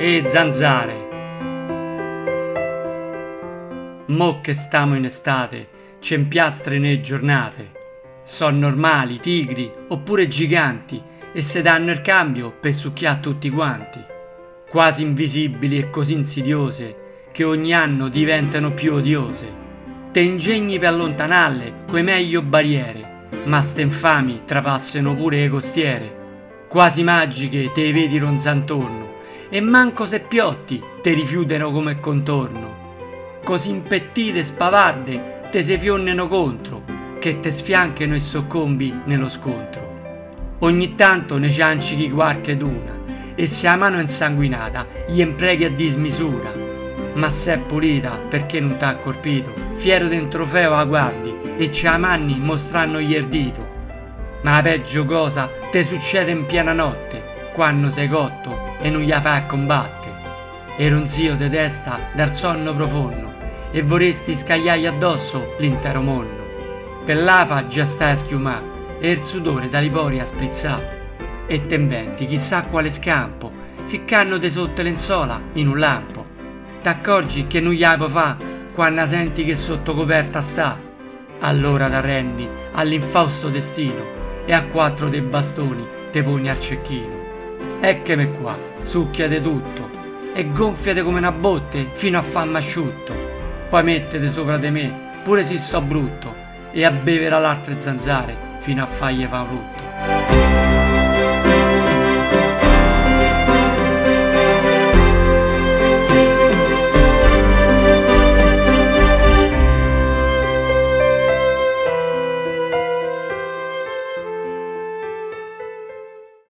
e zanzare. Mo che stiamo in estate, c'è impiastre ne giornate. Sono normali, tigri oppure giganti e se danno il cambio per succhiare tutti quanti. Quasi invisibili e così insidiose che ogni anno diventano più odiose. Te ingegni per allontanarle coi meglio barriere, ma ste infami trapassano pure le costiere. Quasi magiche te vedi ronzantorno e manco se piotti te rifiutano come contorno. Così impettite e spavarde te se fionneno contro, che te sfiancheno e soccombi nello scontro. Ogni tanto ne ciancichi qualche d'una, e se la mano è insanguinata gli impreghi a dismisura. Ma se è pulita perché non t'ha colpito, fiero d'un trofeo la guardi e ci amanni mostrando gli erdito. Ma la peggio cosa te succede in piena notte, quando sei cotto e non gli fai a combattere. E ronzio de testa dal sonno profondo e vorresti scagliargli addosso l'intero mondo. Per l'afa già stai a schiumà e il sudore da liporia a sprizzà. E te inventi chissà quale scampo, ficcandoti sotto lenzuola in un lampo. T'accorgi che non gli fa quando senti che sotto coperta sta. Allora t'arrendi all'infausto destino e a quattro dei bastoni te poni al cecchino. Eccome qua, succhiate tutto e gonfiate come una botte fino a farmi asciutto. Poi mettete sopra di me, pure se so brutto, e a bevere all'altre zanzare fino a fargli fa frutto.